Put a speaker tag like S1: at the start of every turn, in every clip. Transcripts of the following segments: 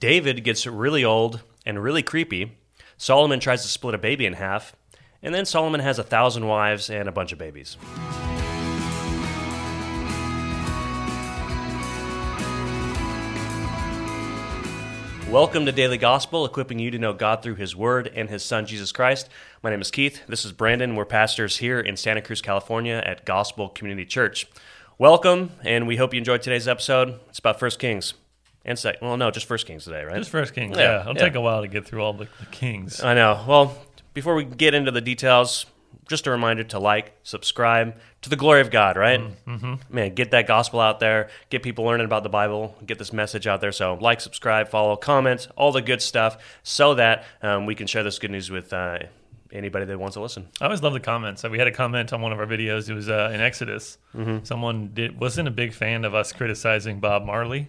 S1: David gets really old and really creepy. Solomon tries to split a baby in half. And then Solomon has a thousand wives and a bunch of babies. Welcome to Daily Gospel, equipping you to know God through His Word and His Son, Jesus Christ. My name is Keith. This is Brandon. We're pastors here in Santa Cruz, California at Gospel Community Church. Welcome, and we hope you enjoyed today's episode. It's about First Kings. And second, well, no, just First Kings today, right?
S2: Just First Kings,
S1: Yeah,
S2: yeah. It'll
S1: yeah.
S2: take a while to get through all the, the kings.
S1: I know. Well, before we get into the details, just a reminder to like, subscribe to the glory of God, right? Mm-hmm. Man, get that gospel out there, get people learning about the Bible, get this message out there. So, like, subscribe, follow, comment, all the good stuff, so that um, we can share this good news with uh, anybody that wants to listen.
S2: I always love the comments. We had a comment on one of our videos. It was uh, in Exodus.
S1: Mm-hmm.
S2: Someone did, wasn't a big fan of us criticizing Bob Marley,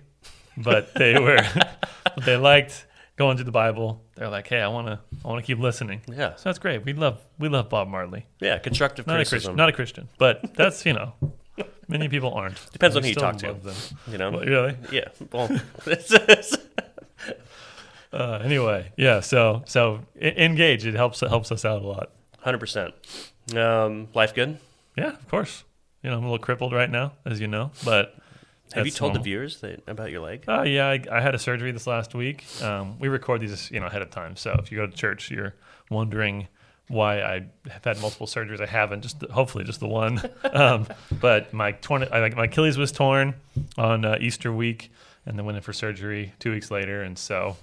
S2: but they were they liked going through the Bible. They're like, hey, I want to I want to keep listening.
S1: Yeah,
S2: So that's great. We love we love Bob Marley.
S1: yeah, constructive
S2: Not a. Christian, not a Christian, but that's you know, many people aren't.
S1: Depends on who you talk to.
S2: them.
S1: you know,
S2: Well, really?
S1: yeah. Well,
S2: Uh, anyway, yeah. So so engage. It helps it helps us out a lot.
S1: hundred percent. Um, life good.
S2: Yeah, of course. You know, I'm a little crippled right now, as you know, but
S1: Have you told the viewers that, about your leg?
S2: Uh, yeah, I, I had a surgery this last week. Um, we record these, you know, ahead of time. So if you go to church, you're wondering why I have had multiple surgeries. I haven't. Just the, hopefully just the one. um, but my torn, I, my Achilles was torn on uh, Easter week, and then went in for surgery two weeks later. And so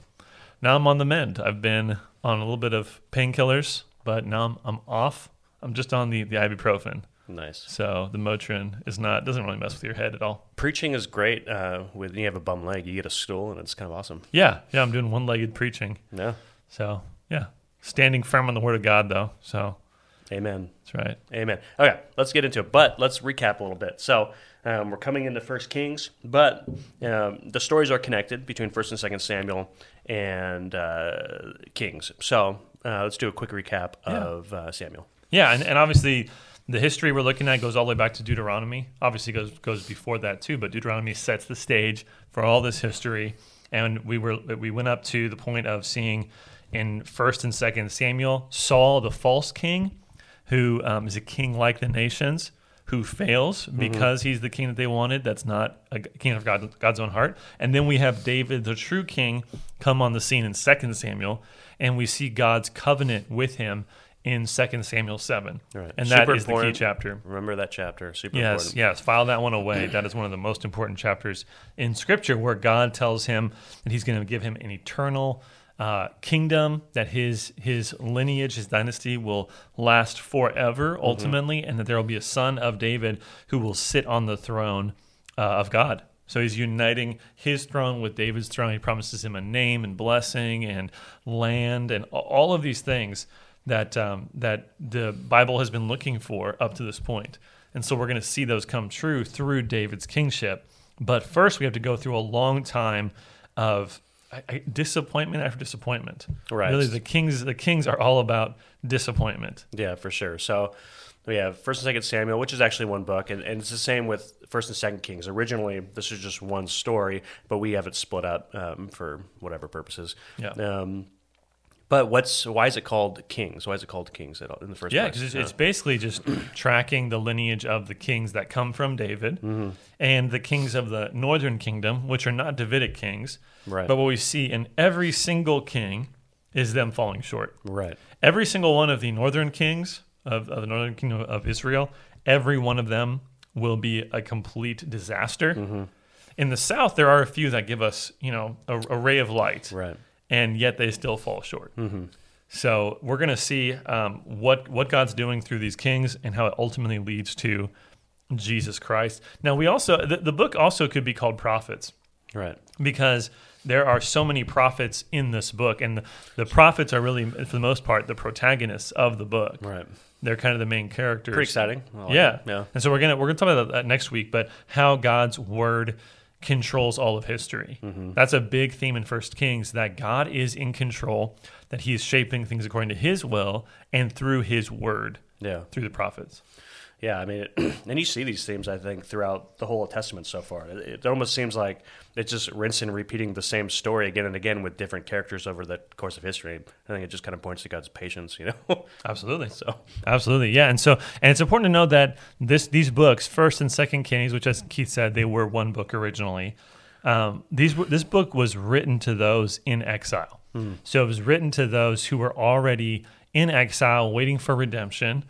S2: now I'm on the mend. I've been on a little bit of painkillers, but now I'm, I'm off. I'm just on the the ibuprofen.
S1: Nice.
S2: So the Motrin is not doesn't really mess with your head at all.
S1: Preaching is great. Uh, with you have a bum leg, you get a stool, and it's kind of awesome.
S2: Yeah, yeah, I'm doing one-legged preaching.
S1: Yeah.
S2: So yeah, standing firm on the Word of God, though. So
S1: Amen.
S2: that's right.
S1: Amen. Okay, let's get into it. But let's recap a little bit. So um, we're coming into First Kings, but um, the stories are connected between First and Second Samuel and uh, Kings. So uh, let's do a quick recap
S2: Yeah.
S1: of uh, Samuel.
S2: Yeah, and, and obviously the history we're looking at goes all the way back to Deuteronomy. Obviously goes goes before that too, but Deuteronomy sets the stage for all this history. And we were we went up to the point of seeing in First and Second Samuel Saul, the false king, who um, is a king like the nations. Who fails because he's the king that they wanted? That's not a king of God, God's own heart. And then we have David, the true king, come on the scene in Second Samuel, and we see God's covenant with him in Second Samuel seven,
S1: Right.
S2: and that
S1: Super
S2: is the key chapter.
S1: Remember that chapter. Super
S2: Yes,
S1: important.
S2: yes. File that one away. That is one of the most important chapters in Scripture, where God tells him that He's going to give him an eternal uh, kingdom, that his his lineage, his dynasty will last forever, ultimately, and that there will be a son of David who will sit on the throne uh, of God. So he's uniting his throne with David's throne. He promises him a name and blessing and land and all of these things that um, that the Bible has been looking for up to this point. And so we're going to see those come true through David's kingship. But first, we have to go through a long time of I- I- disappointment after disappointment.
S1: Right.
S2: Really, the kings the kings are all about disappointment.
S1: Yeah, for sure. So we have First and Second Samuel, which is actually one book, and, and it's the same with First and Second Kings. Originally, this is just one story, but we have it split up um, for whatever purposes.
S2: Yeah.
S1: Um, but what's why is it called Kings? Why is it called Kings at all, in the first
S2: Yeah,
S1: place?
S2: because it's, it's basically just tracking the lineage of the kings that come from David
S1: Mm-hmm.
S2: and the kings of the northern kingdom, which are not Davidic kings.
S1: Right.
S2: But what we see in every single king is them falling short.
S1: right.
S2: Every single one of the northern kings of, of the northern kingdom of Israel, every one of them will be a complete disaster.
S1: Mm-hmm.
S2: In the south, there are a few that give us, you know, a, a ray of light
S1: Right.
S2: And yet they still fall short.
S1: Mm-hmm.
S2: So we're going to see um, what what God's doing through these kings and how it ultimately leads to Jesus Christ. Now we also the, the book also could be called prophets
S1: Right.
S2: because there are so many prophets in this book, and the, the prophets are really, for the most part, the protagonists of the book.
S1: Right.
S2: They're kind of the main characters.
S1: Pretty exciting. Like
S2: yeah,
S1: it. Yeah.
S2: And so we're gonna we're gonna talk about that next week, but how God's word controls all of history.
S1: Mm-hmm.
S2: That's a big theme in First Kings that God is in control, that He is shaping things according to His will and through His word,
S1: Yeah.
S2: through the prophets.
S1: Yeah, I mean, it, and you see these themes, I think, throughout the whole Old Testament so far. It, it almost seems like it's just rinsing and repeating the same story again and again with different characters over the course of history. I think it just kind of points to God's patience, you know?
S2: Absolutely.
S1: so,
S2: Absolutely, yeah, and so and it's important to know that this these books, First and Second Kings, which as Keith said, they were one book originally. Um, these this book was written to those in exile, so it was written to those who were already in exile, waiting for redemption,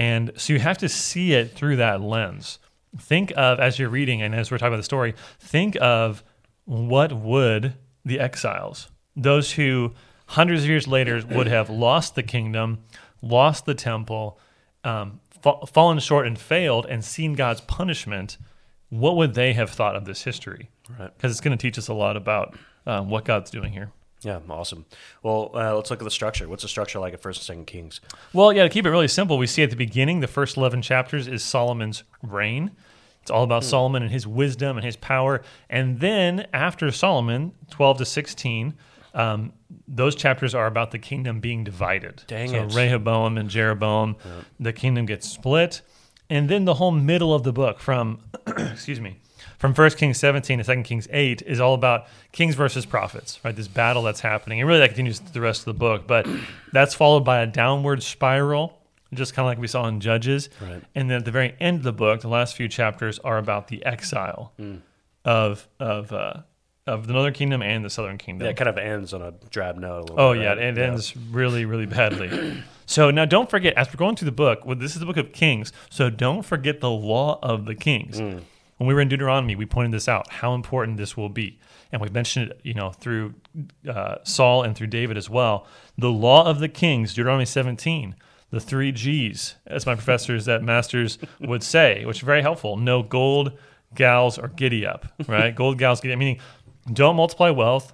S2: and so you have to see it through that lens. Think of as you're reading, and as we're talking about the story, think of what would the exiles, those who hundreds of years later would have lost the kingdom, lost the temple, um, fa- fallen short and failed, and seen God's punishment, what would they have thought of this history?
S1: Right.
S2: Because it's going to teach us a lot about um, what God's doing here.
S1: Yeah, awesome. Well, uh, let's look at the structure. What's the structure like at First and Second Kings?
S2: Well, yeah, to keep it really simple, we see at the beginning, the first 11 chapters is Solomon's reign. It's all about Solomon and his wisdom and his power. And then after Solomon, 12 to 16, um, those chapters are about the kingdom being divided.
S1: Dang
S2: so
S1: it.
S2: Rehoboam and Jeroboam, the kingdom gets split. And then the whole middle of the book from, excuse me, from 1 Kings 17 to 2 Kings 8 is all about kings versus prophets, right? This battle that's happening. And really that continues through the rest of the book, but that's followed by a downward spiral, just kind of like we saw in Judges.
S1: Right.
S2: And then at the very end of the book, the last few chapters are about the exile of of uh, of the northern kingdom and the southern kingdom.
S1: Yeah, it kind of ends on a drab note a little
S2: Oh
S1: bit.
S2: yeah,
S1: right?
S2: it ends really, really badly. so now, don't forget as we're going through the book. Well, this is the book of Kings, so don't forget the law of the kings.
S1: Mm.
S2: When we were in Deuteronomy, we pointed this out how important this will be, and we mentioned it, you know, through uh, Saul and through David as well. The law of the kings, Deuteronomy 17, the three G's, as my professors at Masters would say, which is very helpful. No gold, gals, or giddy up. Right, gold, gals, giddy up, meaning don't multiply wealth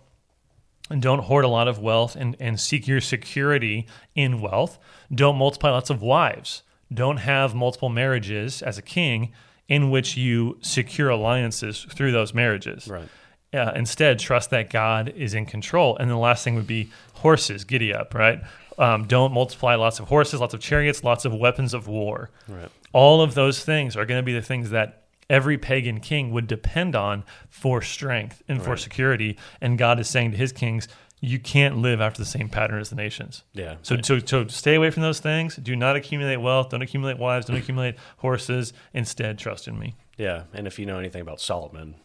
S2: and don't hoard a lot of wealth and, and seek your security in wealth. Don't multiply lots of wives. Don't have multiple marriages as a king in which you secure alliances through those marriages.
S1: Right.
S2: Uh, instead, trust that God is in control. And the last thing would be horses, giddy up, right? Um, don't multiply lots of horses, lots of chariots, lots of weapons of war.
S1: Right.
S2: All of those things are going to be the things that every pagan king would depend on for strength and for security. And God is saying to his kings, you can't live after the same pattern as the nations.
S1: Yeah.
S2: So, so, so stay away from those things. Do not accumulate wealth. Don't accumulate wives. Don't accumulate horses. Instead, trust in me.
S1: Yeah, and if you know anything about Solomon,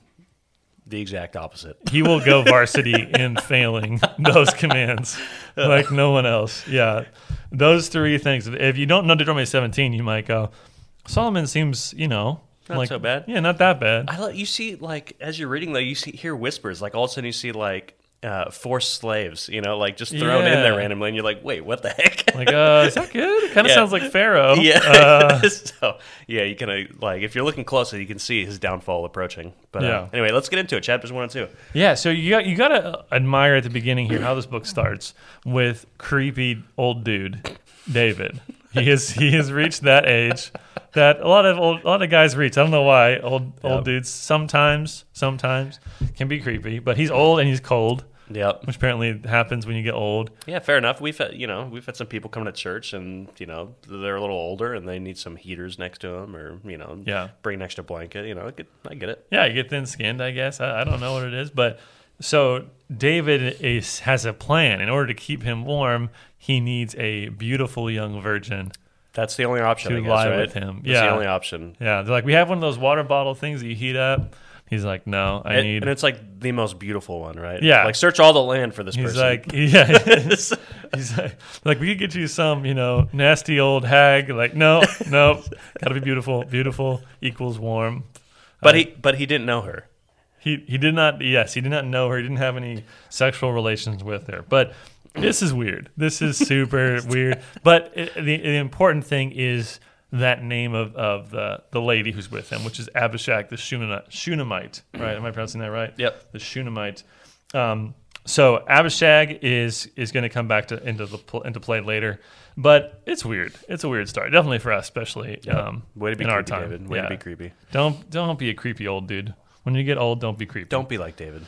S1: the exact opposite.
S2: He will go varsity in failing those commands like no one else. Yeah. Those three things. If you don't know Deuteronomy 17, you might go, Solomon seems, you know,
S1: Not
S2: like,
S1: so bad.
S2: Yeah, not that bad.
S1: I you see like as you're reading though, you see hear whispers. Like all of a sudden you see like uh, forced slaves, you know, like just thrown in there randomly, and you're like, wait, what the heck?
S2: Like, uh, is that good? It kind of
S1: Yeah.
S2: sounds like Pharaoh.
S1: yeah.
S2: Uh,
S1: so yeah, you kind of like if you're looking closely, you can see his downfall approaching. But uh,
S2: Yeah.
S1: anyway, let's get into it. Chapters one and two.
S2: yeah. So you got you got to admire at the beginning here how this book starts with creepy old dude David. He is he has reached that age that a lot of old, a lot of guys reach. I don't know why old
S1: Yep.
S2: old dudes sometimes sometimes can be creepy, but he's old and he's cold,
S1: Yep.
S2: which apparently happens when you get old.
S1: Yeah, fair enough. We've had, you know we've had some people coming to church, and you know they're a little older, and they need some heaters next to them, or you know,
S2: Yeah.
S1: bring an extra blanket. You know, I get, I get it.
S2: Yeah, you get thin skinned, I guess. I, I don't know what it is, but so David is has a plan. In order to keep him warm, he needs a beautiful young virgin.
S1: That's the only option.
S2: To
S1: I guess,
S2: lie
S1: right?
S2: with him.
S1: That's
S2: Yeah.
S1: the only option.
S2: Yeah, they're like, we have one of those water bottle things that you heat up. He's like, no, I
S1: And,
S2: need.
S1: and it's like the most beautiful one, right?
S2: Yeah.
S1: Like search all the land for this person.
S2: He's
S1: person.
S2: like, yeah. He's like, like, we could get you some, you know, nasty old hag. Like, no, no, gotta be beautiful. Beautiful equals warm.
S1: but he uh, but he didn't know her.
S2: He he did not. Yes, he did not know her. He didn't have any sexual relations with her. But this is weird. This is super weird. But it, the, the important thing is that name of, of the the lady who's with him, which is Abishag the Shunamite. Shunammite, right? Am I pronouncing that right?
S1: Yep.
S2: The Shunammite. Um, so Abishag is is going to come back to into the pl- into play later, but it's weird. It's a weird start, definitely for us, especially um,
S1: Way to be
S2: in
S1: creepy,
S2: our time.
S1: David. Way
S2: Yeah.
S1: to be creepy.
S2: Don't don't be a creepy old dude. When you get old, don't be creepy.
S1: Don't be like David.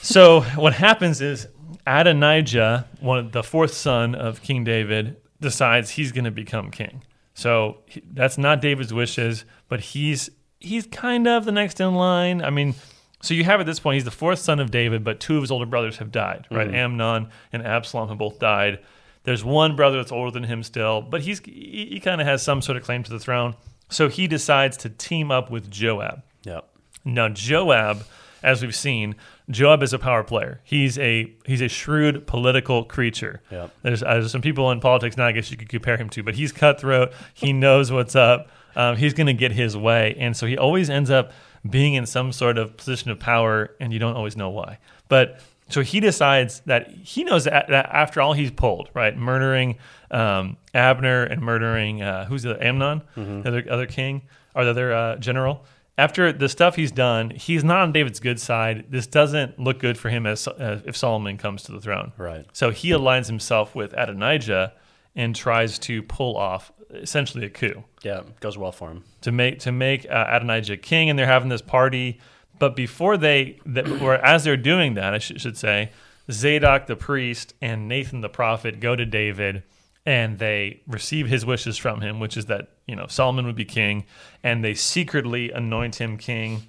S2: So what happens is Adonijah, one of the fourth son of King David, decides he's going to become king. So he, that's not David's wishes, but he's he's kind of the next in line. I mean, so you have at this point he's the fourth son of David, but two of his older brothers have died. Right, mm-hmm. Amnon and Absalom have both died. There's one brother that's older than him still, but he's he, he kind of has some sort of claim to the throne. So he decides to team up with Joab.
S1: Yep.
S2: Now Joab, as we've seen, Joab is a power player. He's a he's a shrewd political creature.
S1: Yep.
S2: There's, uh, some people in politics now. I guess you could compare him to, but he's cutthroat. He knows what's up. Um, he's going to get his way, and so he always ends up being in some sort of position of power, and you don't always know why. But so he decides that he knows that, that after all he's pulled, right, murdering um, Abner and murdering uh, who's the Amnon, the other, other king or the other uh, general. After the stuff he's done, he's not on David's good side. This doesn't look good for him as uh, if Solomon comes to the throne.
S1: Right.
S2: So he aligns himself with Adonijah and tries to pull off essentially a coup
S1: Yeah. Goes well for him.
S2: to make to make uh, Adonijah king, and they're having this party. But before they, that, or as they're doing that, I sh- should say, Zadok the priest and Nathan the prophet go to David, and they receive his wishes from him, which is that you know Solomon would be king, and they secretly anoint him king,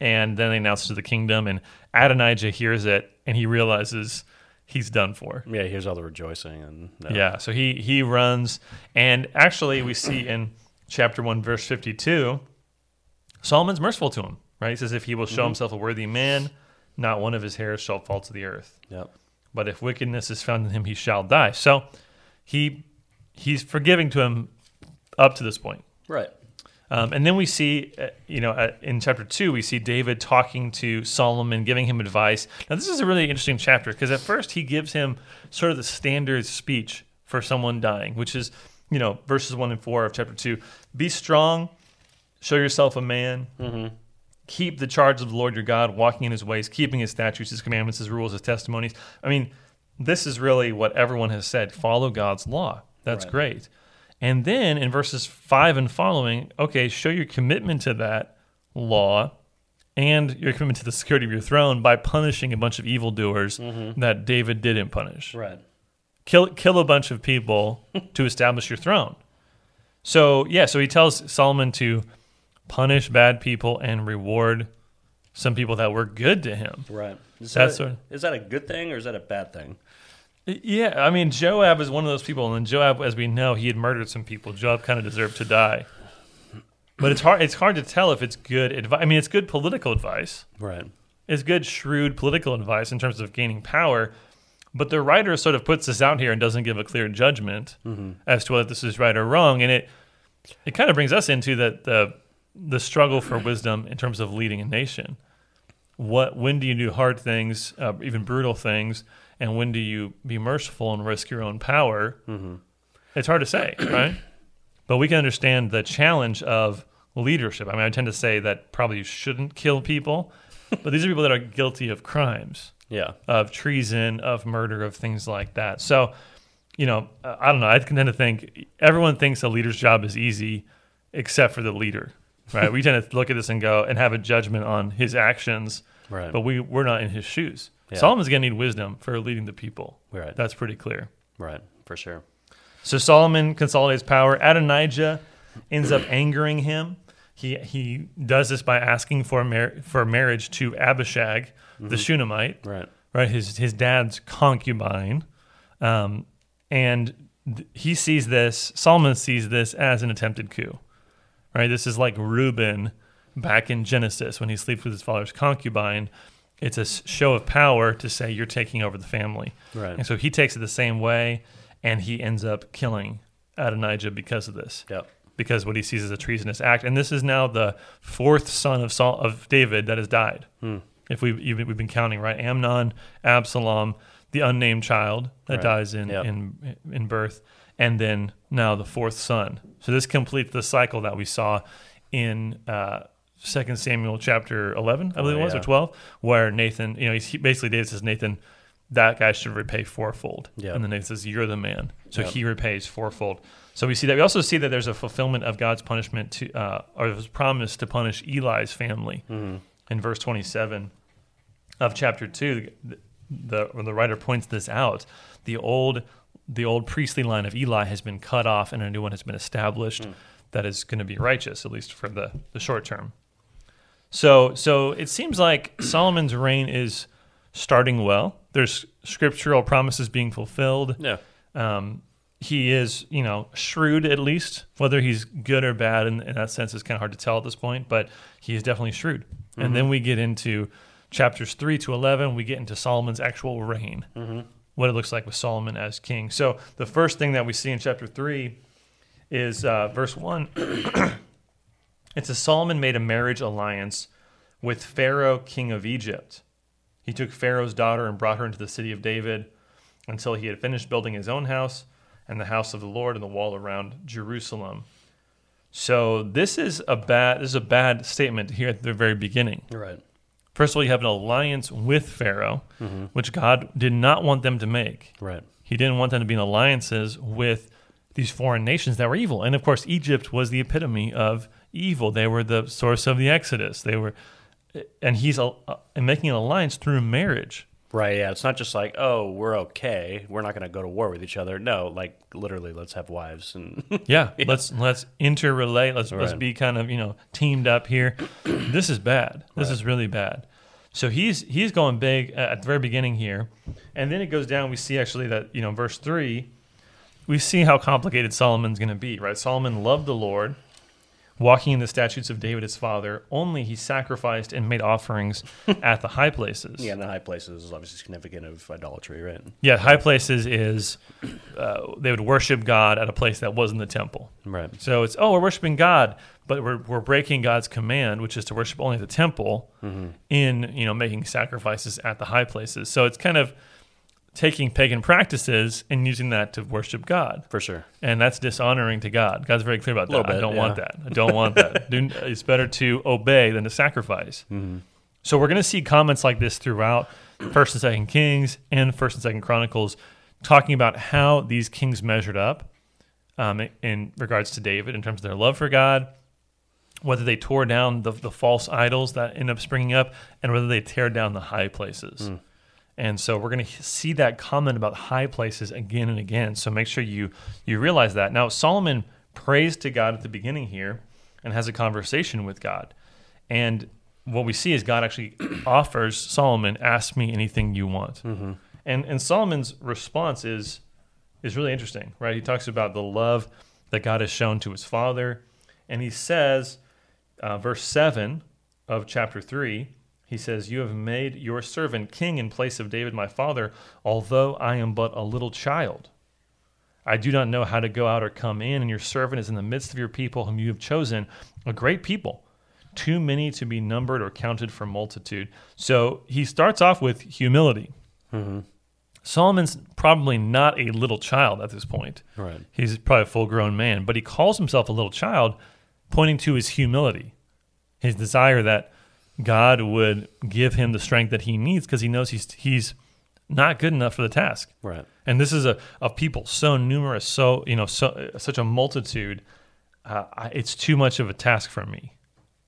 S2: and then they announce to the kingdom, and Adonijah hears it, and he realizes he's done for.
S1: Yeah. Here's all the rejoicing and no.
S2: Yeah, so he he runs, and actually we see in chapter one, verse fifty-two, Solomon's merciful to him. Right, he says, "If he will show mm-hmm. himself a worthy man, not one of his hairs shall fall to the earth.
S1: Yep.
S2: But if wickedness is found in him, he shall die." So he he's forgiving to him up to this point.
S1: Right.
S2: Um, and then we see, uh, you know, uh, in chapter two, we see David talking to Solomon, giving him advice. Now, this is a really interesting chapter because at first he gives him sort of the standard speech for someone dying, which is, you know, verses one and four of chapter two Be strong, show yourself a man, keep the charge of the Lord your God, walking in his ways, keeping his statutes, his commandments, his rules, his testimonies. I mean, this is really what everyone has said follow God's law. That's
S1: Right.
S2: great. And then in verses five and following, okay, show your commitment to that law and your commitment to the security of your throne by punishing a bunch of evildoers mm-hmm. that David didn't punish
S1: Right.
S2: kill kill a bunch of people to establish your throne. So yeah, so he tells Solomon to punish bad people and reward some people that were good to him.
S1: Right. Is
S2: That's
S1: that,
S2: sort
S1: a, is that a good thing or is that a bad thing?
S2: Yeah, I mean Joab is one of those people, and then Joab, as we know, he had murdered some people. Joab kind of deserved to die. But it's hard. It's hard to tell if it's good advice. I mean, it's good political advice.
S1: Right.
S2: It's good, shrewd political advice in terms of gaining power. But the writer sort of puts this out here and doesn't give a clear judgment as to whether this is right or wrong. And it it kind of brings us into the the the struggle for wisdom in terms of leading a nation. What when do you do hard things, uh, even brutal things, and when do you be merciful and risk your own power? Mm-hmm. It's hard to say, right? But we can understand the challenge of leadership. I mean, I tend to say that probably you shouldn't kill people, but these are people that are guilty of crimes
S1: Yeah.
S2: of treason, of murder, of things like that. So, you know, I don't know. I tend to think everyone thinks a leader's job is easy, except for the leader, right? we tend to look at this and go and have a judgment on his actions,
S1: Right.
S2: but we we're not in his shoes.
S1: Yeah.
S2: Solomon's going to need wisdom for leading the people.
S1: Right.
S2: That's pretty clear.
S1: Right. For sure.
S2: So Solomon consolidates power. Adonijah ends up angering him. He he does this by asking for mar- for marriage to Abishag, the Shunammite,
S1: Right.
S2: right? His his dad's concubine, um, and th- he sees this. Solomon sees this as an attempted coup, right? This is like Reuben back in Genesis when he sleeps with his father's concubine. It's a show of power to say you're taking over the family,
S1: Right.
S2: and so he takes it the same way, and he ends up killing Adonijah because of this
S1: Yep.
S2: because what he sees is a treasonous act. And this is now the fourth son of Saul, of David that has died. If we even we've been counting right, Amnon, Absalom, the unnamed child that
S1: Right.
S2: dies in,
S1: Yep.
S2: in in birth, and then now the fourth son. So this completes the cycle that we saw in uh, Second Samuel chapter eleven, I believe
S1: Oh,
S2: it was,
S1: yeah.
S2: or twelve, where Nathan, you know, he's, he basically David says Nathan. That guy should repay fourfold.
S1: Yep.
S2: And then Nathan says, You're the man. So
S1: Yep.
S2: he repays fourfold. So we see that. We also see that there's a fulfillment of God's punishment to, uh, or his promise to punish Eli's family in verse 27 of chapter 2. The, the, the writer points this out, the old the old priestly line of Eli has been cut off and a new one has been established that is going to be righteous, at least for the, the short term. So, so it seems like Solomon's reign is starting well. There's scriptural promises being fulfilled.
S1: Yeah.
S2: Um, he is, you know, shrewd at least. Whether he's good or bad in, in that sense is kind of hard to tell at this point, but he is definitely shrewd. And then we get into chapters 3 to 11, we get into Solomon's actual reign, what it looks like with Solomon as king. So the first thing that we see in chapter 3 is uh, verse 1. It says Solomon made a marriage alliance with Pharaoh, king of Egypt. He took Pharaoh's daughter and brought her into the city of David until he had finished building his own house and the house of the Lord and the wall around Jerusalem. So this is a bad this is a bad statement here at the very beginning.
S1: Right.
S2: First of all, you have an alliance with Pharaoh, mm-hmm. which God did not want them to make.
S1: Right.
S2: He didn't want them to be in alliances with these foreign nations that were evil. And of course, Egypt was the epitome of evil. They were the source of the Exodus. They were, and he's uh, making an alliance through marriage.
S1: Right. Yeah. It's not just like, oh, we're okay. We're not going to go to war with each other. No, like literally, let's have wives and
S2: Yeah, let's let's interrelate. Let's let's be kind of you know teamed up here. this is bad. This is really bad. So he's he's going big at the very beginning here, and then it goes down. We see actually that you know verse three, we see how complicated Solomon's going to be. Right, Solomon loved the Lord, walking in the statutes of David his father. Only he sacrificed and made offerings at the high places.
S1: yeah, and the high places is obviously significant of idolatry, right?
S2: Yeah, high places is uh, they would worship God at a place that wasn't the temple.
S1: Right.
S2: So it's oh we're worshiping God, but we're we're breaking God's command, which is to worship only the temple, in you know making sacrifices at the high places. So it's kind of taking pagan practices and using that to worship God,
S1: For sure.
S2: and that's dishonoring to God. God's very clear about that.
S1: Little
S2: I don't
S1: yeah.
S2: want that. I don't want that. It's better to obey than to sacrifice. So we're going to see comments like this throughout First and Second Kings and First and Second Chronicles, talking about how these kings measured up um, in regards to David in terms of their love for God, whether they tore down the, the false idols that end up springing up, and whether they tear down the high places. And so we're going to see that comment about high places again and again. So make sure you you realize that. Now Solomon prays to God at the beginning here and has a conversation with God. And what we see is God actually offers Solomon, "Ask me anything you want." And and Solomon's response is is really interesting, right? He talks about the love that God has shown to his father, and he says, uh, verse seven of chapter three, he says, "You have made your servant king in place of David my father, although I am but a little child." I do not know how to go out or come in, and your servant is in the midst of your people, whom you have chosen, a great people, too many to be numbered or counted for multitude. So he starts off with humility. Mm-hmm. Solomon's probably not a little child at this point.
S1: Right.
S2: He's probably a full grown man, but he calls himself a little child, pointing to his humility, his desire that God would give him the strength that he needs because he knows he's, he's not good enough for the task.
S1: Right.
S2: And this is a of people so numerous, so you know, so such a multitude. Uh, I- it's too much of a task for me.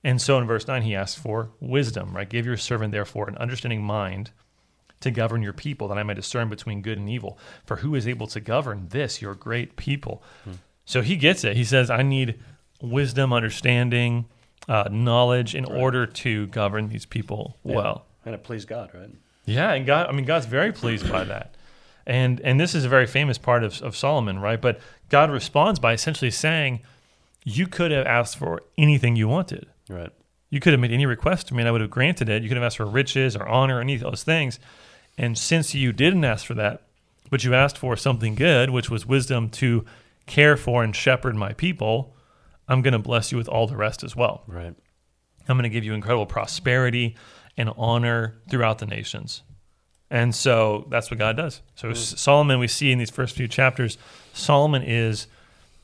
S2: And so in verse nine, he asks for wisdom. Right, give your servant therefore an understanding mind to govern your people, that I may discern between good and evil. For who is able to govern this, your great people? So he gets it. He says, I need wisdom, understanding, uh, knowledge in order to govern these people
S1: Yeah.
S2: well.
S1: And it pleased God, right?
S2: Yeah, and God, I mean, God's very pleased by that. And and this is a very famous part of, of Solomon, right? But God responds by essentially saying, You could have asked for anything you wanted.
S1: Right.
S2: You could have made any request to me, and I would have granted it. You could have asked for riches or honor, or any of those things. And since you didn't ask for that, but you asked for something good, which was wisdom to care for and shepherd my people, I'm going to bless you with all the rest as well.
S1: Right.
S2: I'm going to give you incredible prosperity and honor throughout the nations. And so that's what God does. So S- Solomon, we see in these first few chapters, Solomon is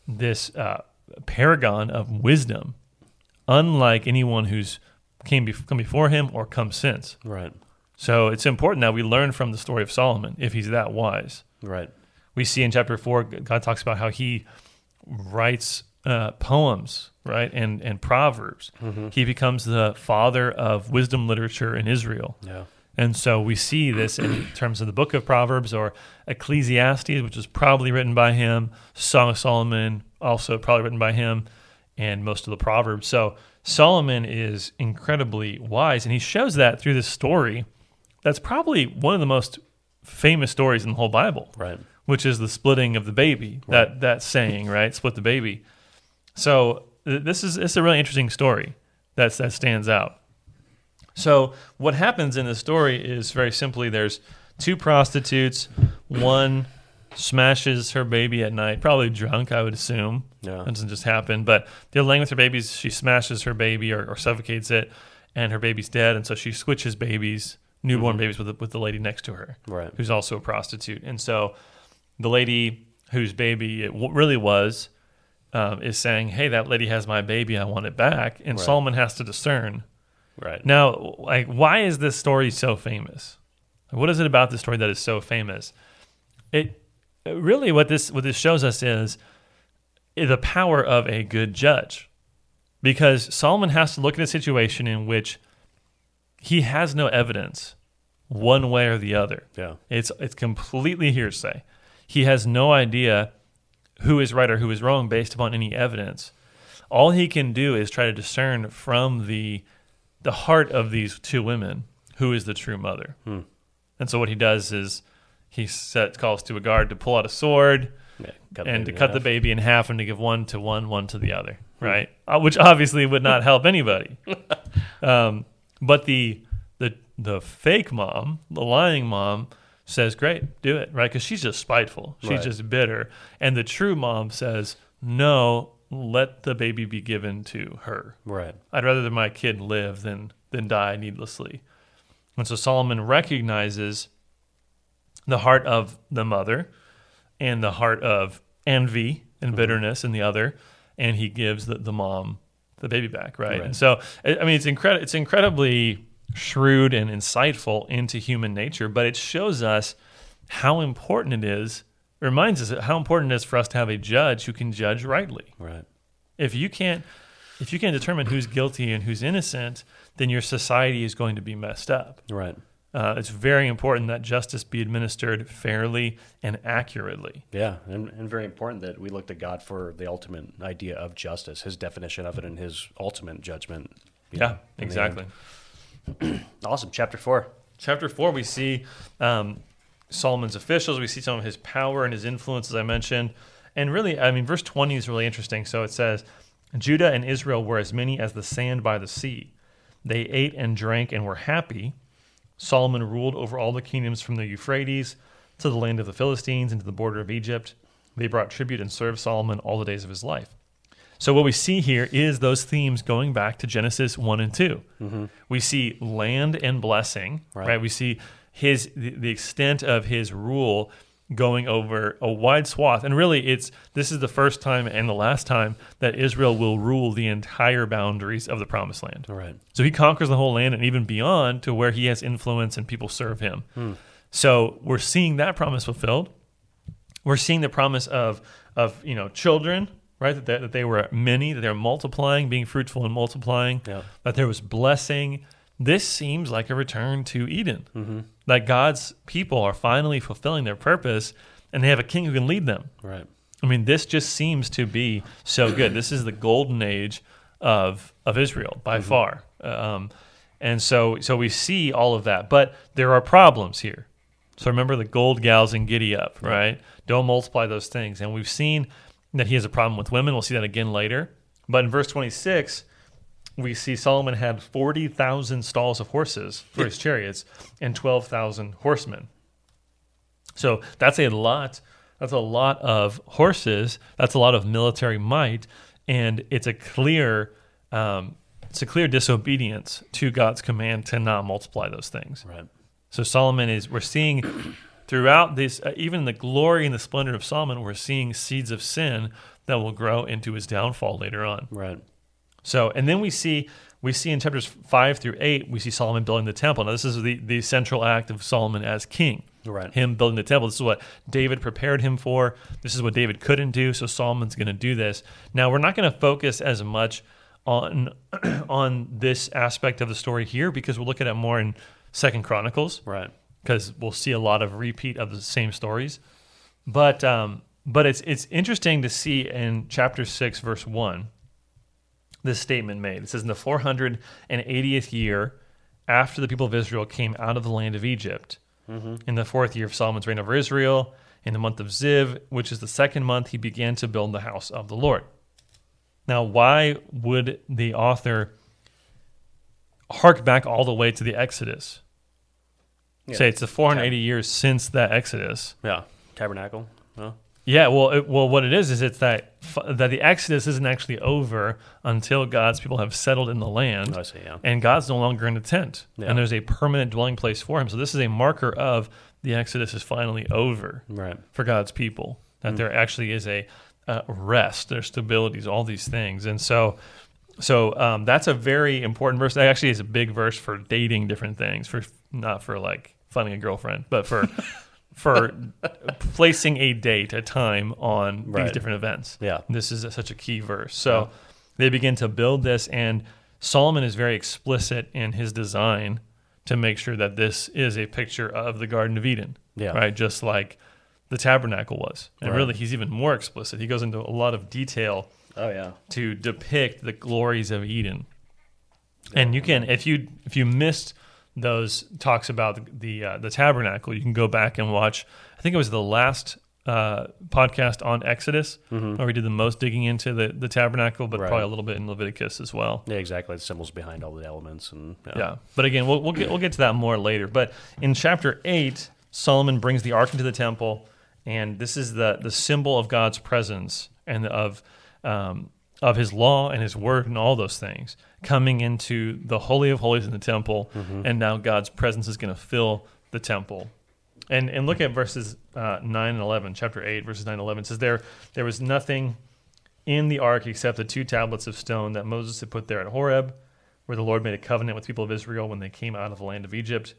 S2: this uh, paragon of wisdom, unlike anyone who's came bef- come before him or come since.
S1: Right.
S2: So it's important that we learn from the story of Solomon if he's that wise.
S1: Right.
S2: We see in chapter four, God talks about how he writes uh, poems, right, and and proverbs. He becomes the father of wisdom literature in Israel.
S1: Yeah.
S2: And so we see this in terms of the book of Proverbs or Ecclesiastes, which was probably written by him, Song of Solomon, also probably written by him, and most of the Proverbs. So Solomon is incredibly wise, and he shows that through this story that's probably one of the most famous stories in the whole Bible
S1: Right.
S2: which is the splitting of the baby. That that saying, right? Split the baby. So th- this is it's a really interesting story that's that stands out. So what happens in the story is very simply there's two prostitutes, one smashes her baby at night, probably drunk, I would assume.
S1: Yeah.
S2: That doesn't just happen. But they're laying with her babies, she smashes her baby or, or suffocates it, and her baby's dead, and so she switches babies, newborn mm-hmm. babies with the, with the lady next to her
S1: Right.
S2: who's also a prostitute. And so the lady whose baby it w- really was um, is saying, Hey, that lady has my baby. I want it back. And
S1: Right.
S2: Solomon has to discern.
S1: Right.
S2: Now, like, why is this story so famous? What is it about this story that is so famous? It really what this what this shows us is the power of a good judge, because Solomon has to look at a situation in which he has no evidence, one way or the other.
S1: Yeah.
S2: It's it's completely hearsay. He has no idea who is right or who is wrong based upon any evidence. All he can do is try to discern from the the heart of these two women who is the true mother. And so what he does is he sets calls to a guard to pull out a sword
S1: Yeah.
S2: And to cut the baby in half and to give one to one, one to the other, right? Uh, which obviously would not help anybody. um, but the the the fake mom, the lying mom, says, "Great, do it," right? Because she's just spiteful. She's
S1: Right.
S2: just bitter. And the true mom says, "No, let the baby be given to her.
S1: Right.
S2: I'd rather that my kid live than than die needlessly." And so Solomon recognizes the heart of the mother and the heart of envy and mm-hmm. bitterness in the other, and he gives the, the mom the baby back, right?
S1: Right.
S2: And so, I I mean, it's incredible. It's incredibly shrewd and insightful into human nature, but it shows us how important it is. It reminds us how important it is for us to have a judge who can judge rightly.
S1: Right.
S2: If you can't, if you can't determine who's guilty and who's innocent, then your society is going to be messed up.
S1: Right.
S2: Uh, it's very important that justice be administered fairly and accurately.
S1: Yeah, and, and very important that we look to God for the ultimate idea of justice, His definition of it, and His ultimate judgment. know,
S2: Yeah,
S1: the
S2: exactly.
S1: Awesome. Chapter four.
S2: Chapter four, we see um, Solomon's officials. We see some of his power and his influence, as I mentioned. And really, I mean, verse 20 is really interesting. So it says, Judah and Israel were as many as the sand by the sea. They ate and drank and were happy. Solomon ruled over all the kingdoms from the Euphrates to the land of the Philistines and to the border of Egypt. They brought tribute and served Solomon all the days of his life. So what we see here is those themes going back to Genesis one and 2 mm-hmm. We see land and blessing, right?
S1: Right.
S2: We see his the, extent of his rule going over a wide swath, and really, it's this is the first time and the last time that Israel will rule the entire boundaries of the Promised Land.
S1: All right.
S2: So he conquers the whole land and even beyond to where he has influence and people serve him. Hmm. So we're seeing that promise fulfilled. We're seeing the promise of of you know children, right? That they, that they were many, that they're multiplying, being fruitful and multiplying.
S1: Yeah.
S2: That there was blessing. This seems like a return to Eden. That God's people are finally fulfilling their purpose, and they have a king who can lead them.
S1: Right.
S2: I mean, this just seems to be so good. This is the golden age of of Israel by far, um, and so so we see all of that. But there are problems here. So remember the gold gals and giddy up, right? Don't multiply those things. And we've seen that he has a problem with women. We'll see that again later. But in verse twenty six. We see Solomon had 40,000 stalls of horses for his chariots and 12,000 horsemen. So that's a lot. That's a lot of horses. That's a lot of military might, and it's a clear, um, it's a clear disobedience to God's command to not multiply those things.
S1: Right.
S2: So Solomon is. We're seeing throughout this, uh, even the glory and the splendor of Solomon, we're seeing seeds of sin that will grow into his downfall later on.
S1: Right.
S2: So, and then we see we see in chapters five through eight, we see Solomon building the temple. Now, this is the the central act of Solomon as king.
S1: Right.
S2: Him building the temple. This is what David prepared him for. This is what David couldn't do. So Solomon's going to do this. Now, we're not going to focus as much on on this aspect of the story here because we'll look at it more in Second Chronicles
S1: Right.
S2: Because we'll see a lot of repeat of the same stories. But um, but it's it's interesting to see in chapter six, verse one, this statement made. It says, "In the four hundred and eightieth year, after the people of Israel came out of the land of Egypt, in the fourth year of Solomon's reign over Israel, in the month of Ziv, which is the second month, he began to build the house of the Lord." Now, why would the author hark back all the way to the Exodus?
S1: Yeah.
S2: Say it's the 480 years since that Exodus.
S1: Yeah. Tabernacle. Huh?
S2: Yeah, well, it, well, what it is is it's that that the Exodus isn't actually over until God's people have settled in the land,
S1: Oh, see. Yeah.
S2: and God's no longer in a tent,
S1: Yeah.
S2: and there's a permanent dwelling place for Him. So this is a marker of the Exodus is finally over
S1: Right.
S2: for God's people. That there actually is a uh, rest, there's stabilities, all these things, and so. So um, that's a very important verse. That actually is a big verse for dating different things, for not for like finding a girlfriend, but for for placing a date, a time on these different events.
S1: Yeah.
S2: This is a, such a key verse. So they begin to build this, and Solomon is very explicit in his design to make sure that this is a picture of the Garden of Eden.
S1: Yeah.
S2: Right. Just like the tabernacle was. And
S1: Right.
S2: really, he's even more explicit. He goes into a lot of detail
S1: Oh yeah.
S2: to depict the glories of Eden. And you can, if you if you missed those talks about the the, uh, the tabernacle, you can go back and watch. I think it was the last uh, podcast on Exodus where we did the most digging into the the tabernacle, but
S1: Right.
S2: probably a little bit in Leviticus as well.
S1: Yeah. Exactly. The symbols behind all the elements and
S2: Yeah, but again, we'll we'll get we'll get to that more later. But in chapter eight, Solomon brings the ark into the temple, and this is the the symbol of God's presence and of um, of His law and His word and all those things coming into the holy of holies in the temple, and now God's presence is going to fill the temple. And and look at verses uh, nine and eleven, chapter eight, verses nine and eleven. It says there there was nothing in the ark except the two tablets of stone that Moses had put there at Horeb, where the Lord made a covenant with the people of Israel when they came out of the land of Egypt.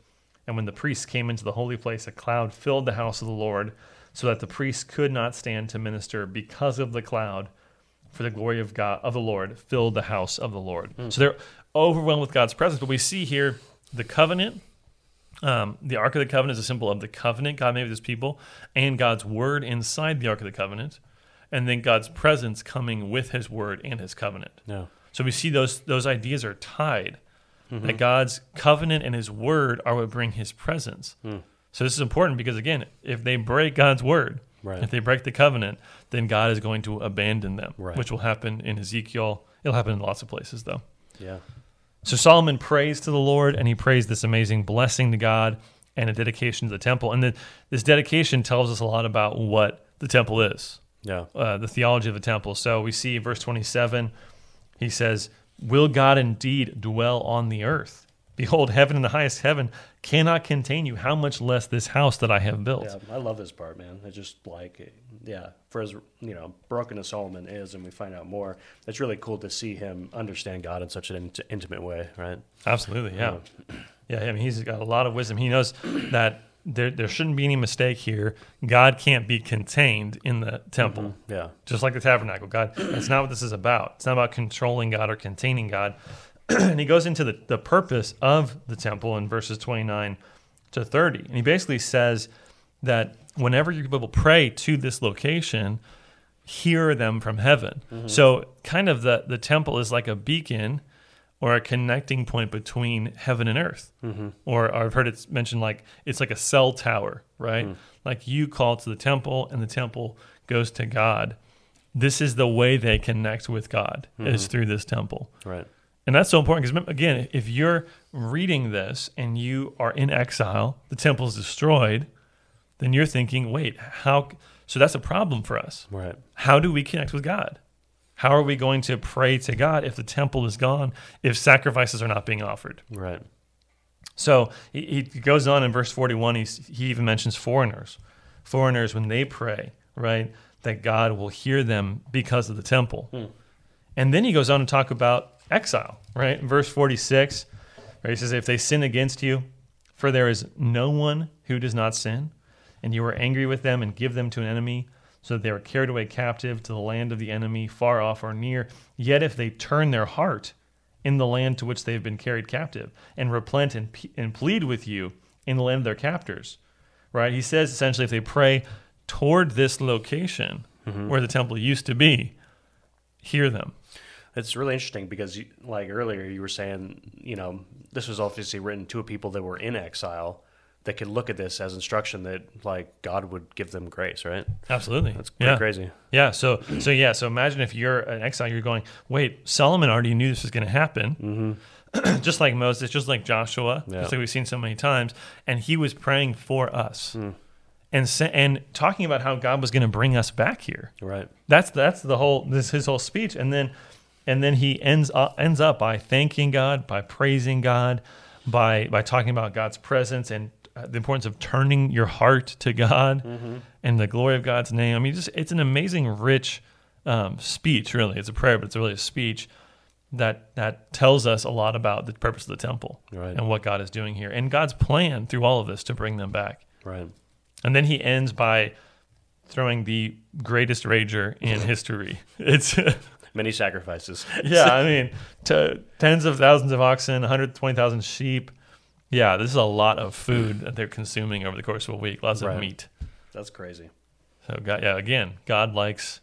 S2: And when the priests came into the holy place, a cloud filled the house of the Lord, so that the priests could not stand to minister because of the cloud, for the glory of God of the Lord filled the house of the Lord. Hmm. So they're overwhelmed with God's presence. But we see here the covenant. Um, the Ark of the Covenant is a symbol of the covenant God made with his people and God's word inside the Ark of the Covenant, and then God's presence coming with his word and his covenant.
S1: Yeah.
S2: So we see those those ideas are tied. That mm-hmm. God's covenant and his word are what bring his presence. Hmm. So this is important because again, if they break God's word,
S1: Right.
S2: if they break the covenant, then God is going to abandon them,
S1: Right.
S2: which will happen in Ezekiel. It'll happen in lots of places though.
S1: Yeah.
S2: So Solomon prays to the Lord and he prays this amazing blessing to God and a dedication to the temple. And the, this dedication tells us a lot about what the temple is
S1: Yeah.
S2: uh, the theology of the temple. So we see verse 27, he says, Will God indeed dwell on the earth? Behold, heaven and the highest heaven cannot contain you. How much less this house that I have built?
S1: Yeah, I love this part, man. It's just like, yeah, for as you know, broken as Solomon is, and we find out more. It's really cool to see him understand God in such an int- intimate way, right?
S2: Absolutely, yeah. Yeah, I mean, he's got a lot of wisdom. He knows that there, there shouldn't be any mistake here. God can't be contained in the temple.
S1: Mm-hmm, yeah,
S2: just like the tabernacle. God, that's not what this is about. It's not about controlling God or containing God. and he goes into the, the purpose of the temple in verses 29 to 30. And he basically says that whenever you people pray to this location, hear them from heaven. Mm-hmm. So, kind of the, the temple is like a beacon or a connecting point between heaven and earth. Mm-hmm. Or I've heard it's mentioned like it's like a cell tower, right? Mm. Like you call to the temple and the temple goes to God. This is the way they connect with God is mm-hmm. through this temple.
S1: right.
S2: And that's so important because, again, if you're reading this and you are in exile, the temple is destroyed, then you're thinking, wait, how? So that's a problem for us.
S1: Right.
S2: How do we connect with God? How are we going to pray to God if the temple is gone, if sacrifices are not being offered?
S1: Right.
S2: So he, he goes on in verse 41, he's, he even mentions foreigners. Foreigners, when they pray, right, that God will hear them because of the temple. Hmm. And then he goes on to talk about exile, right? Verse 46, right, he says, If they sin against you, for there is no one who does not sin, and you are angry with them and give them to an enemy, so that they are carried away captive to the land of the enemy, far off or near. Yet if they turn their heart in the land to which they have been carried captive, and repent and, and plead with you in the land of their captors. Right? He says essentially if they pray toward this location mm-hmm. where the temple used to be, hear them.
S1: It's really interesting because, you, like earlier, you were saying, you know, this was obviously written to a people that were in exile that could look at this as instruction that, like, God would give them grace, right?
S2: Absolutely.
S1: That's pretty
S2: yeah.
S1: crazy.
S2: Yeah. So so yeah. So imagine if you're an exile, you're going, wait, Solomon already knew this was going to happen. just like Moses, just like Joshua,
S1: Yeah.
S2: just like we've seen so many times, and he was praying for us,
S1: Hmm.
S2: and and talking about how God was going to bring us back here.
S1: Right.
S2: That's that's the whole this his whole speech, and then and then he ends up, ends up by thanking God, by praising God, by by talking about God's presence and uh, the importance of turning your heart to God and the glory of God's name. I mean, just it's an amazing, rich um, speech. Really, it's a prayer, but it's really a speech that that tells us a lot about the purpose of the temple
S1: Right.
S2: and what God is doing here and God's plan through all of this to bring them back.
S1: Right.
S2: And then he ends by throwing the greatest rager in history. It's
S1: Many sacrifices.
S2: yeah, I mean, tens of thousands of oxen, 120,000 sheep. Yeah, this is a lot of food that they're consuming over the course of a week. Lots of meat.
S1: That's crazy.
S2: So, God, yeah, again, God likes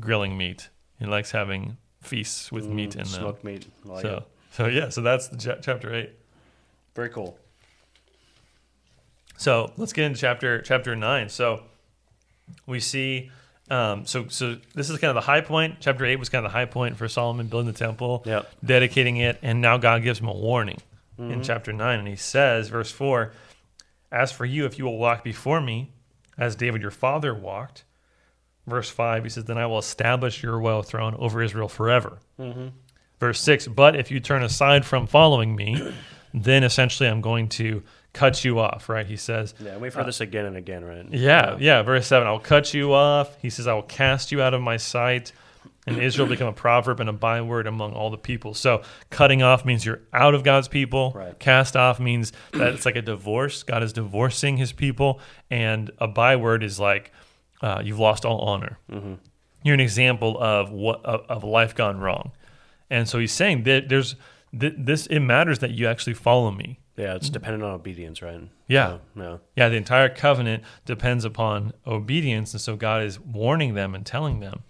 S2: grilling meat. He likes having feasts with mm, meat in them.
S1: Smoked meat. Like
S2: so,
S1: it.
S2: so yeah, so that's the cha- chapter eight.
S1: Very cool.
S2: So let's get into chapter chapter nine. So we see, um, so so this is kind of the high point. Chapter eight was kind of the high point for Solomon building the temple,
S1: Yep.
S2: dedicating it, and now God gives him a warning in chapter nine, and He says, verse four, "As for you, if you will walk before me, as David your father walked." Verse five, he says, "Then I will establish your royal throne over Israel forever." Verse 6 But if you turn aside from following me, then essentially I'm going to cut you off, right? He says,
S1: Yeah, and we've heard this again and again, right?
S2: Yeah, yeah. Verse 7 I'll cut you off. He says, I will cast you out of my sight. And Israel become a proverb and a byword among all the people. So cutting off means you're out of God's people.
S1: Right.
S2: Cast off means that it's like a divorce. God is divorcing his people. And a byword is like uh, you've lost all honor. You're an example of what of, of life gone wrong. And so he's saying that there's th- this. It matters that you actually follow me.
S1: Yeah, it's dependent on obedience, right?
S2: Yeah.
S1: No. no.
S2: Yeah, the entire covenant depends upon obedience, and so God is warning them and telling them.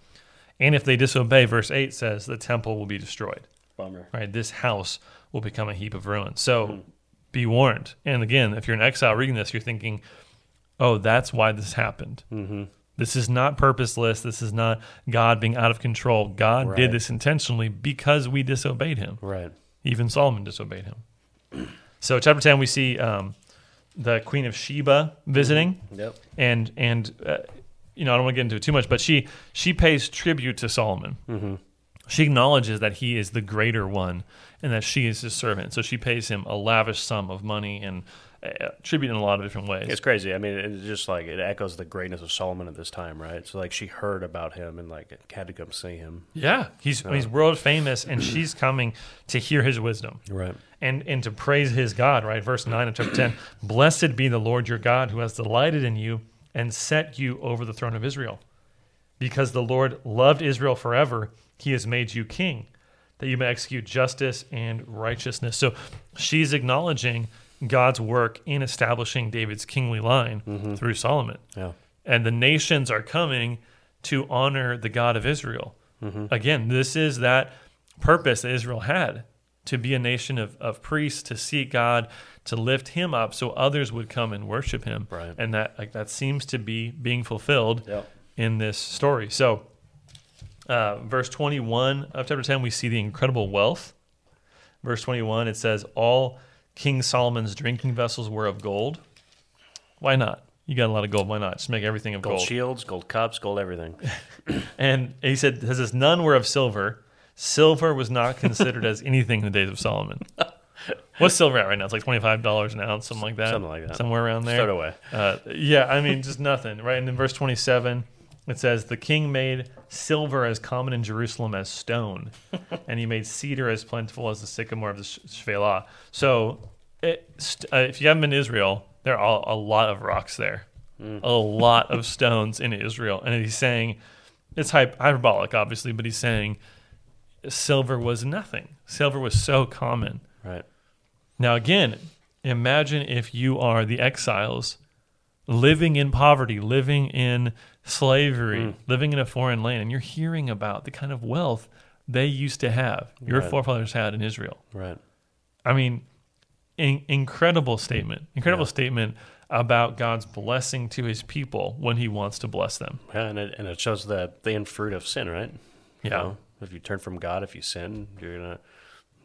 S2: And if they disobey, verse eight says the temple will be destroyed.
S1: Bummer.
S2: Right, this house will become a heap of ruins. So be warned. And again, if you're an exile reading this, you're thinking, "Oh, that's why this happened."
S1: Mm-hmm.
S2: This is not purposeless. This is not God being out of control. God
S1: Right.
S2: did this intentionally because we disobeyed Him.
S1: Right.
S2: Even Solomon disobeyed him. So, chapter 10, we see um, the Queen of Sheba visiting,
S1: Yep.
S2: and and uh, you know I don't want to get into it too much, but she she pays tribute to Solomon.
S1: Mm-hmm.
S2: She acknowledges that he is the greater one, and that she is his servant. So she pays him a lavish sum of money and uh, tribute in a lot of different ways.
S1: It's crazy. I mean, it's just like it echoes the greatness of Solomon at this time, right? So like she heard about him and like had to come see him.
S2: yeah, he's he's world famous, and she's coming to hear his wisdom.
S1: Right.
S2: And and to praise his God, right? Verse 9 of chapter 10. Blessed be the Lord your God who has delighted in you and set you over the throne of Israel. Because the Lord loved Israel forever, he has made you king, that you may execute justice and righteousness. So she's acknowledging God's work in establishing David's kingly line mm-hmm. through Solomon.
S1: Yeah.
S2: And the nations are coming to honor the God of Israel. Mm-hmm. Again, this is that purpose that Israel had to be a nation of, of priests, to seek God, to lift him up so others would come and worship him.
S1: Right.
S2: And that like that seems to be being fulfilled
S1: Yep.
S2: in this story. So uh, verse 21 of chapter 10, we see the incredible wealth. Verse 21, it says, All King Solomon's drinking vessels were of gold. Why not? You got a lot of gold. Why not? Just make everything of
S1: Gold,
S2: gold.
S1: shields, gold cups, gold everything.
S2: And he said, "Says this, none were of silver. Silver was not considered as anything in the days of Solomon. What's silver at right now? It's like twenty five dollars an ounce, something like that.
S1: Something like that.
S2: somewhere around there.
S1: Stowed away.
S2: Uh, yeah, I mean, just nothing, right? And in verse twenty seven, it says, "The king made silver as common in Jerusalem as stone, and he made cedar as plentiful as the sycamore of the sh- shephelah." So, it, st- uh, if you haven't been to Israel, there are a lot of rocks there, a lot of stones in Israel, and he's saying it's hyperbolic, obviously, but he's saying silver was nothing. Silver was so common.
S1: Right.
S2: Now, again, imagine if you are the exiles living in poverty, living in slavery, mm. living in a foreign land, and you're hearing about the kind of wealth they used to have, your
S1: Right.
S2: forefathers had in Israel.
S1: Right.
S2: I mean, in, incredible statement, incredible
S1: Yeah.
S2: statement about God's blessing to his people when he wants to bless them.
S1: Yeah, and it, and it shows the the end fruit of sin, right? You
S2: Yeah.
S1: know, if you turn from God, if you sin, you're gonna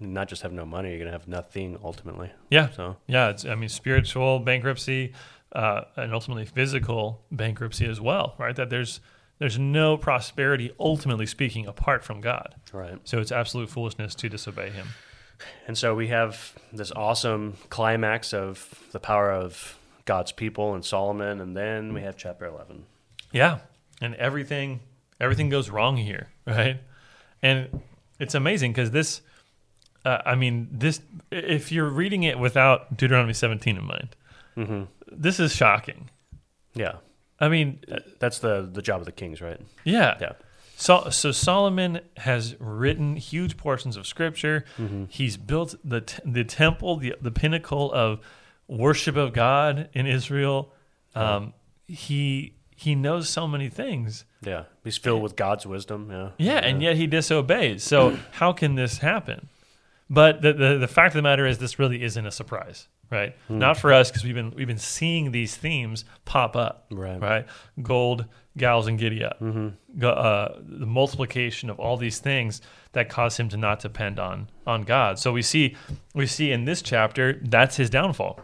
S1: not just have no money, you're gonna have nothing ultimately.
S2: Yeah.
S1: So
S2: Yeah. It's, I mean, spiritual bankruptcy uh, and ultimately physical bankruptcy as well, right? That there's there's no prosperity, ultimately speaking, apart from God.
S1: right.
S2: So it's absolute foolishness to disobey him.
S1: And so we have this awesome climax of the power of God's people and Solomon, and then we have chapter eleven.
S2: Yeah, and everything everything goes wrong here, right? And it's amazing because this, uh, I mean, this if you're reading it without Deuteronomy 17 in mind,
S1: Mm-hmm.
S2: this is shocking.
S1: Yeah,
S2: I mean,
S1: that's the the job of the kings, right?
S2: yeah.
S1: Yeah.
S2: So, so Solomon has written huge portions of scripture.
S1: Mm-hmm.
S2: He's built the t- the temple, the the pinnacle of worship of God in Israel. Um, he he knows so many things.
S1: Yeah, he's filled with God's wisdom. Yeah,
S2: Yeah, and yet he disobeys. So how can this happen? But the, the the fact of the matter is, this really isn't a surprise, right? Not for us because we've been we've been seeing these themes pop up,
S1: Right.
S2: Right, gold, gals, and giddy up. Go- uh, the multiplication of all these things that cause him to not depend on on God. So we see we see in this chapter that's his downfall.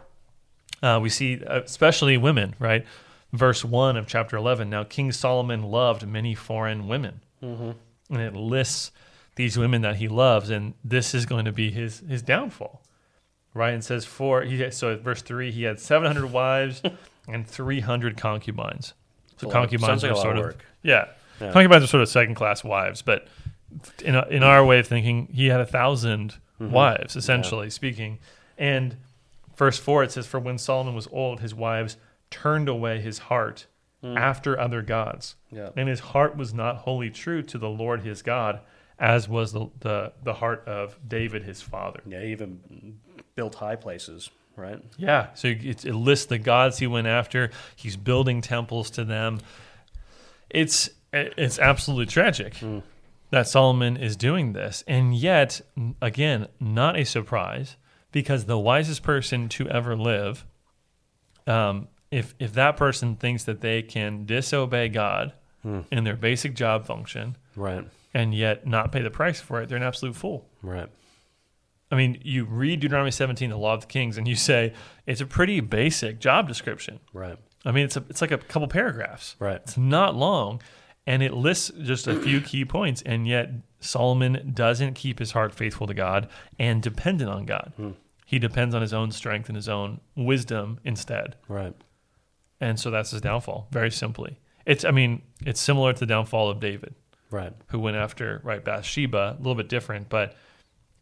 S2: Uh, we see uh, especially women, right? Verse one of chapter eleven. Now King Solomon loved many foreign women and it lists these women that he loves, and this is going to be his his downfall. Right, and says for he so verse three he had seven hundred wives and three hundred concubines. So
S1: lot-
S2: concubines
S1: like
S2: are sort
S1: of work.
S2: yeah.
S1: Yeah.
S2: concubines are sort of second class wives, but in a, in our way of thinking, he had a 1000
S1: Mm-hmm.
S2: wives essentially speaking, and verse four it says for when Solomon was old, his wives turned away his heart after other gods
S1: Yeah.
S2: and his heart was not wholly true to the Lord his God, as was the the, the heart of David his father.
S1: Yeah, he even built high places, right?
S2: Yeah, so it, it lists the gods he went after. He's building temples to them. It's it's absolutely tragic that Solomon is doing this, and yet again, not a surprise because the wisest person to ever live, um, if if that person thinks that they can disobey God hmm. in their basic job function
S1: Right.
S2: and yet not pay the price for it, they're an absolute fool.
S1: Right.
S2: I mean, you read Deuteronomy 17, the law of the kings, and you say it's a pretty basic job description.
S1: Right.
S2: I mean, it's a, it's like a couple paragraphs.
S1: Right.
S2: It's not long, and it lists just a few key points, and yet Solomon doesn't keep his heart faithful to God and dependent on God. Hmm. He depends on his own strength and his own wisdom instead,
S1: Right.
S2: And so that's his downfall. Very simply, it's I mean, it's similar to the downfall of David
S1: Right.
S2: who went after right Bathsheba, a little bit different, but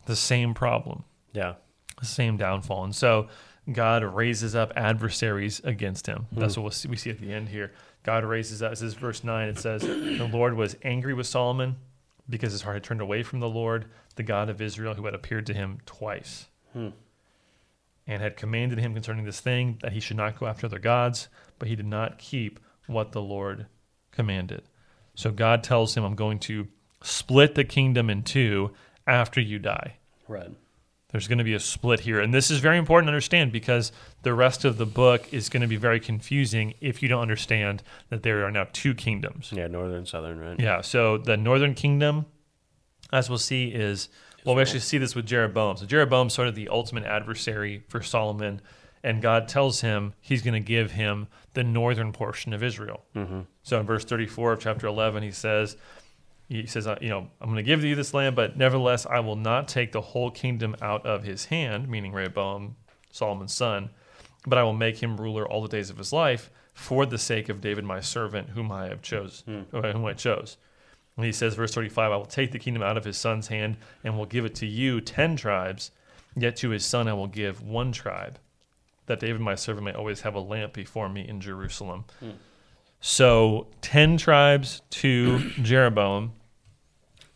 S2: the same problem,
S1: Yeah.
S2: the same downfall. And so God raises up adversaries against him. Hmm. That's what we'll see, we see at the end here. God raises up. This is verse nine. It says, "The Lord was angry with Solomon because his heart had turned away from the Lord, the God of Israel, who had appeared to him twice." Hmm. And had commanded him concerning this thing that he should not go after other gods, but he did not keep what the Lord commanded. So God tells him, I'm going to split the kingdom in two after you die.
S1: Right.
S2: There's going to be a split here. And this is very important to understand because the rest of the book is going to be very confusing if you don't understand that there are now two kingdoms.
S1: Yeah. Northern, and southern, right?
S2: Yeah. So the northern kingdom, as we'll see, is well, we actually see this with Jeroboam. So Jeroboam's sort of the ultimate adversary for Solomon, and God tells him he's going to give him the northern portion of Israel. Mm-hmm. So in verse 34 of chapter 11, he says, he says, uh, you know, I'm going to give you this land, but nevertheless, I will not take the whole kingdom out of his hand, meaning Rehoboam, Solomon's son, but I will make him ruler all the days of his life for the sake of David, my servant, whom I have chose, uh, whom I chose. And he says, verse 35, I will take the kingdom out of his son's hand and will give it to you, 10 tribes, yet to his son I will give one tribe, that David, my servant, may always have a lamp before me in Jerusalem. So 10 tribes to Jeroboam,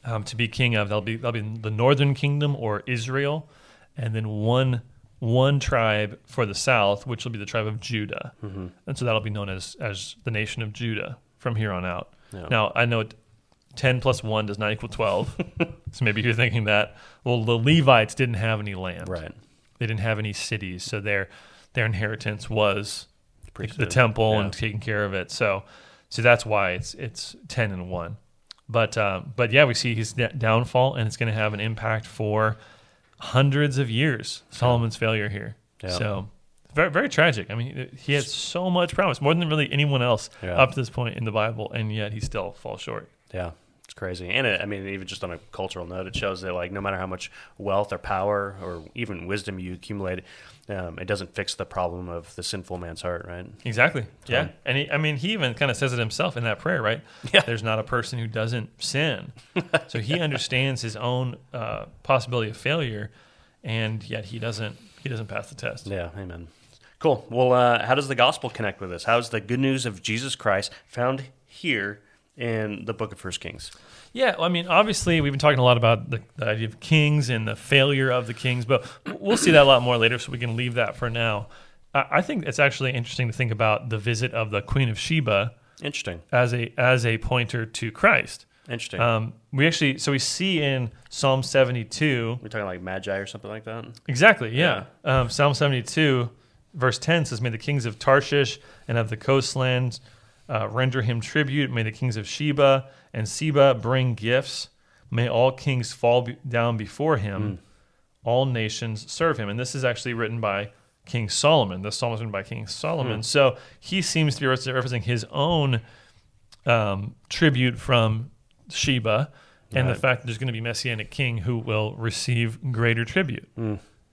S2: um, to be king of. That'll be that'll be the northern kingdom or Israel, and then one one tribe for the south, which will be the tribe of Judah,
S1: Mm-hmm.
S2: and so that'll be known as as the nation of Judah from here on out.
S1: Yeah.
S2: Now I know it, ten plus one does not equal twelve, so maybe you're thinking that. Well, the Levites didn't have any land,
S1: Right.
S2: They didn't have any cities, so their their inheritance was the
S1: Priesthood.
S2: temple
S1: Yeah.
S2: and taking care of it. So, so that's why it's it's ten and one. But um, but yeah, we see his downfall, and it's going to have an impact for hundreds of years. Solomon's failure here.
S1: Yeah.
S2: So very very tragic. I mean, he had so much promise, more than really anyone else
S1: Yeah.
S2: up to this point in the Bible, and yet he still falls short.
S1: Yeah, it's crazy. And it, I mean, even just on a cultural note, it shows that like no matter how much wealth or power or even wisdom you accumulate, um, it doesn't fix the problem of the sinful man's heart, right?
S2: Exactly. Yeah. And he, I mean, he even kind of says it himself in that prayer, right?
S1: Yeah.
S2: There's not a person who doesn't sin. so he understands his own uh, possibility of failure, and yet he doesn't. He doesn't pass the test.
S1: Yeah, amen. Cool. Well, uh, how does the gospel connect with this? How is the good news of Jesus Christ found here in the book of First Kings?
S2: Yeah, well, I mean, obviously, we've been talking a lot about the, the idea of kings and the failure of the kings, but we'll see that a lot more later, so we can leave that for now. I, I think it's actually interesting to think about the visit of the Queen of Sheba
S1: Interesting.
S2: as a as a pointer to Christ.
S1: Interesting.
S2: Um, we actually, so we see in Psalm 72,
S1: We're talking like magi or something like that.
S2: exactly, yeah. Um, Psalm 72, verse 10 says, May the kings of Tarshish and of the coastlands uh, render him tribute. May the kings of Sheba and Seba bring gifts. May all kings fall be- down before him. All nations serve him. And this is actually written by King Solomon. This psalm was written by King Solomon. So he seems to be referencing his own um, tribute from Sheba and the fact that there's going to be messianic king who will receive greater tribute.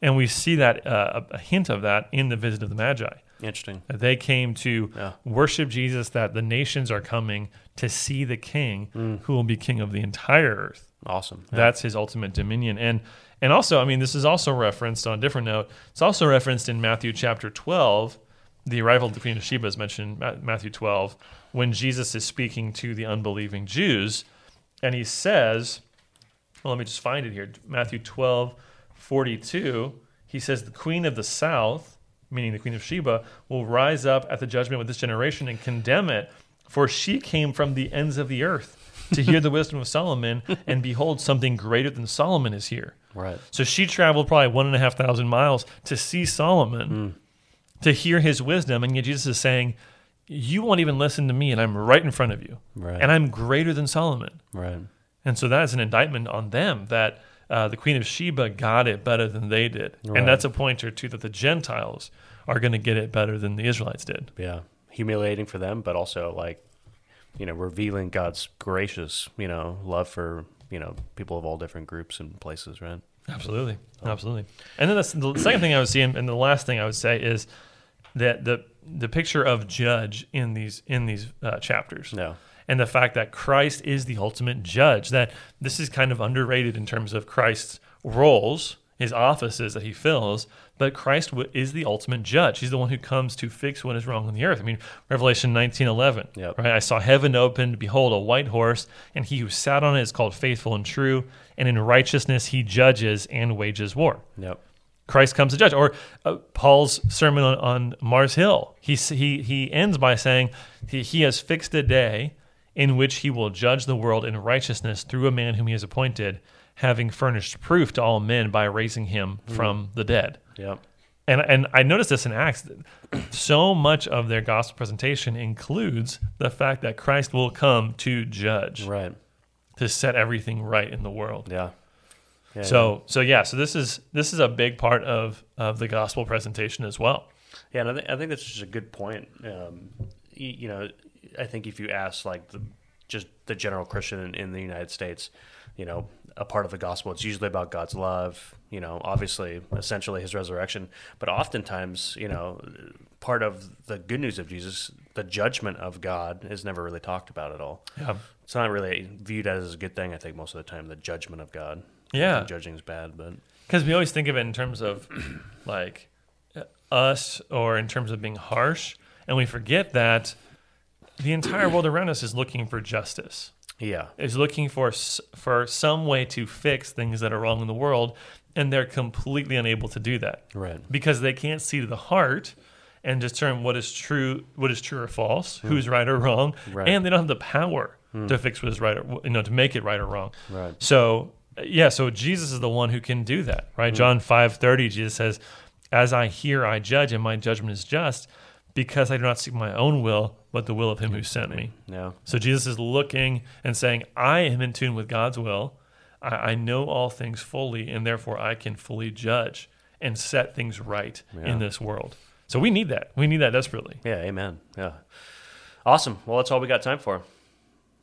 S2: And we see that uh, a hint of that in the visit of the Magi.
S1: Interesting.
S2: That they came to
S1: Yeah.
S2: worship Jesus, that the nations are coming to see the king
S1: Mm.
S2: who will be king of the entire earth.
S1: Awesome. Yeah.
S2: That's his ultimate dominion. And and also, I mean, this is also referenced on a different note. It's also referenced in Matthew chapter 12. The arrival of the Queen of Sheba is mentioned in Matthew 12 when Jesus is speaking to the unbelieving Jews. And he says, well, let me just find it here. Matthew 12, 42. He says, The Queen of the South, meaning the Queen of Sheba, will rise up at the judgment with this generation and condemn it, for she came from the ends of the earth to hear the wisdom of Solomon, and behold, something greater than Solomon is here.
S1: right.
S2: So she traveled probably one and a half thousand miles to see Solomon, hmm. to hear his wisdom, and yet Jesus is saying, You won't even listen to me, and I'm right in front of you.
S1: Right.
S2: And I'm greater than Solomon.
S1: Right.
S2: And so that is an indictment on them that uh, the Queen of Sheba got it better than they did.
S1: Right.
S2: And that's a pointer to that the Gentiles are going to get it better than the Israelites did.
S1: Yeah. Humiliating for them, but also like, you know, revealing God's gracious, you know, love for, you know, people of all different groups and places, right?
S2: Absolutely. Absolutely. And then the second thing I would see, and the last thing I would say is that the the picture of judge in these in these uh, chapters.
S1: No.
S2: And the fact that Christ is the ultimate judge. That this is kind of underrated in terms of Christ's roles, his offices that he fills, but Christ is the ultimate judge. He's the one who comes to fix what is wrong on the earth. I mean, Revelation 19:11,
S1: Yep.
S2: right? I saw heaven opened, behold a white horse, and he who sat on it is called faithful and true, and in righteousness he judges and wages war.
S1: Yep.
S2: Christ comes to judge. Or uh, Paul's sermon on, on Mars Hill, he, he, he ends by saying he, he has fixed a day in which he will judge the world in righteousness through a man whom he has appointed, having furnished proof to all men by raising him from the dead.
S1: Yep.
S2: And, and I noticed this in Acts. So much of their gospel presentation includes the fact that Christ will come to judge,
S1: Right.
S2: to set everything right in the world.
S1: Yeah. Yeah,
S2: So so yeah, so this is this is a big part of of the gospel presentation as well.
S1: Yeah, and I, th- I think that's just a good point. Um, y- you know, I think if you ask like the just the general Christian in, in the United States, you know, a part of the gospel, it's usually about God's love. You know, obviously, essentially His resurrection, but oftentimes, you know, part of the good news of Jesus, the judgment of God, is never really talked about at all.
S2: Yeah.
S1: It's not really viewed as a good thing. I think most of the time, the judgment of God.
S2: Yeah.
S1: judging is bad, but
S2: Because we always think of it in terms of like us or in terms of being harsh, and we forget that the entire world around us is looking for justice.
S1: Yeah.
S2: is looking for for some way to fix things that are wrong in the world, and they're completely unable to do that
S1: Right.
S2: because they can't see to the heart and discern what is true, what is true or false, hmm. who's right or wrong.
S1: Right.
S2: and they don't have the power hmm. to fix what is right or you know to make it right or wrong.
S1: Right.
S2: So yeah, so Jesus is the one who can do that, right? Hmm. John five thirty, Jesus says, "As I hear, I judge, and my judgment is just, because I do not seek my own will, but the will of Him who sent me."
S1: Yeah.
S2: So Jesus is looking and saying, I am in tune with God's will. I, I know all things fully, and therefore I can fully judge and set things right
S1: Yeah.
S2: in this world. So we need that. We need that desperately.
S1: Yeah. Amen. Yeah. Awesome. Well, that's all we got time for.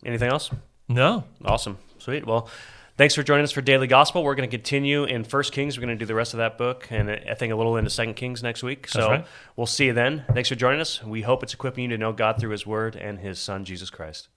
S1: Anything else?
S2: No.
S1: Awesome. Sweet. Well, thanks for joining us for Daily Gospel. We're going to continue in First Kings. We're going to do the rest of that book, and I think a little into Second Kings next week. So
S2: right.
S1: we'll see you then. Thanks for joining us. We hope it's equipping you to know God through His Word and His Son, Jesus Christ.